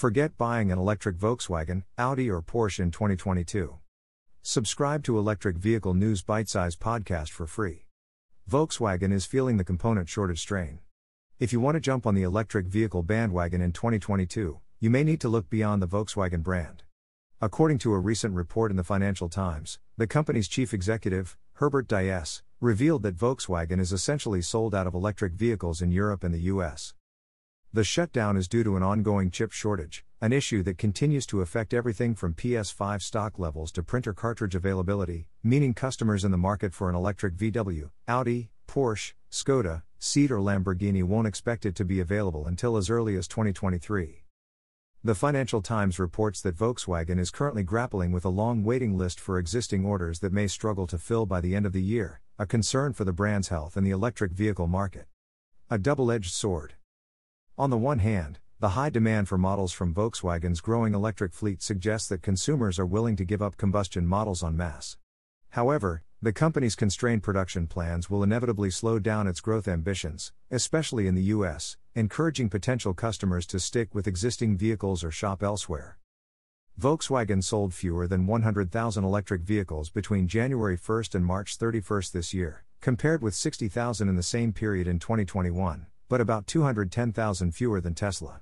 Forget buying an electric Volkswagen, Audi, or Porsche in 2022. Subscribe to Electric Vehicle News Bite Size Podcast for free. Volkswagen is feeling the component shortage strain. If you want to jump on the electric vehicle bandwagon in 2022, you may need to look beyond the Volkswagen brand. According to a recent report in the Financial Times, the company's chief executive, Herbert Diess, revealed that Volkswagen is essentially sold out of electric vehicles in Europe and the US. The shutdown is due to an ongoing chip shortage, an issue that continues to affect everything from PS5 stock levels to printer cartridge availability, meaning customers in the market for an electric VW, Audi, Porsche, Skoda, Seat, or Lamborghini won't expect it to be available until as early as 2023. The Financial Times reports that Volkswagen is currently grappling with a long waiting list for existing orders that may struggle to fill by the end of the year, a concern for the brand's health in the electric vehicle market. A double edged sword. On the one hand, the high demand for models from Volkswagen's growing electric fleet suggests that consumers are willing to give up combustion models en masse. However, the company's constrained production plans will inevitably slow down its growth ambitions, especially in the US, encouraging potential customers to stick with existing vehicles or shop elsewhere. Volkswagen sold fewer than 100,000 electric vehicles between January 1 and March 31 this year, compared with 60,000 in the same period in 2021 but about 210,000 fewer than Tesla.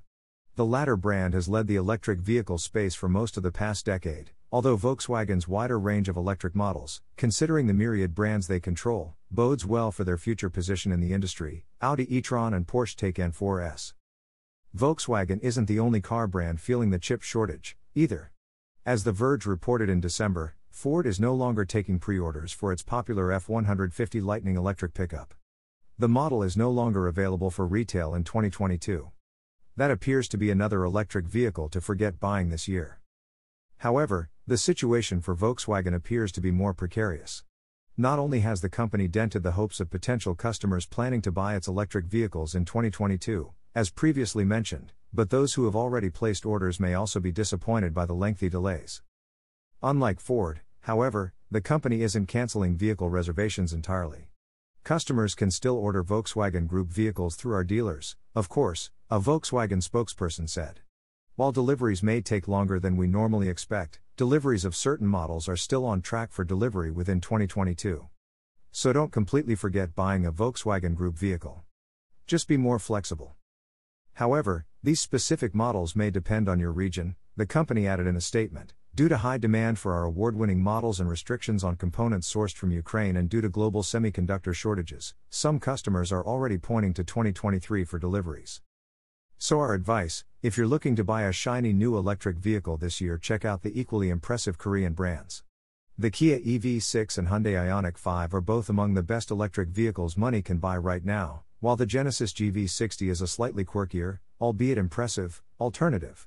The latter brand has led the electric vehicle space for most of the past decade, although Volkswagen's wider range of electric models, considering the myriad brands they control, bodes well for their future position in the industry. Audi e-tron and Porsche Taycan 4S. Volkswagen isn't the only car brand feeling the chip shortage, either. As The Verge reported in December, Ford is no longer taking pre orders for its popular F 150 Lightning electric pickup. The model is no longer available for retail in 2022. That appears to be another electric vehicle to forget buying this year. However, the situation for Volkswagen appears to be more precarious. Not only has the company dented the hopes of potential customers planning to buy its electric vehicles in 2022, as previously mentioned, but those who have already placed orders may also be disappointed by the lengthy delays. Unlike Ford, however, the company isn't canceling vehicle reservations entirely. Customers can still order Volkswagen Group vehicles through our dealers, of course, a Volkswagen spokesperson said. While deliveries may take longer than we normally expect, deliveries of certain models are still on track for delivery within 2022. So don't completely forget buying a Volkswagen Group vehicle. Just be more flexible. However, these specific models may depend on your region, the company added in a statement. Due to high demand for our award winning models and restrictions on components sourced from Ukraine and due to global semiconductor shortages, some customers are already pointing to 2023 for deliveries. So, our advice if you're looking to buy a shiny new electric vehicle this year, check out the equally impressive Korean brands. The Kia EV6 and Hyundai Ioniq 5 are both among the best electric vehicles money can buy right now, while the Genesis GV60 is a slightly quirkier, albeit impressive, alternative.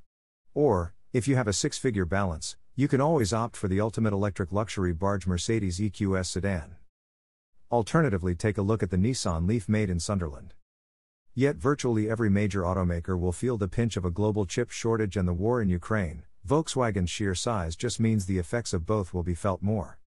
Or, if you have a six figure balance, you can always opt for the ultimate electric luxury barge Mercedes EQS sedan. Alternatively, take a look at the Nissan Leaf made in Sunderland. Yet, virtually every major automaker will feel the pinch of a global chip shortage and the war in Ukraine. Volkswagen's sheer size just means the effects of both will be felt more.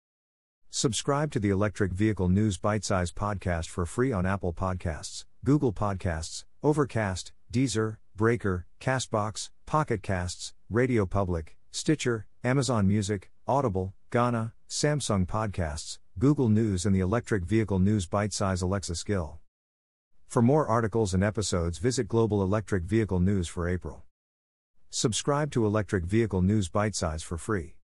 Subscribe to the Electric Vehicle News Bite Size podcast for free on Apple Podcasts, Google Podcasts, Overcast, Deezer, Breaker, Castbox, Pocket Casts, Radio Public, Stitcher, Amazon Music, Audible, Gaana, Samsung Podcasts, Google News, and the Electric Vehicle News Bite Size Alexa skill. For more articles and episodes, visit Global Electric Vehicle News for April. Subscribe to Electric Vehicle News Bite Size for free.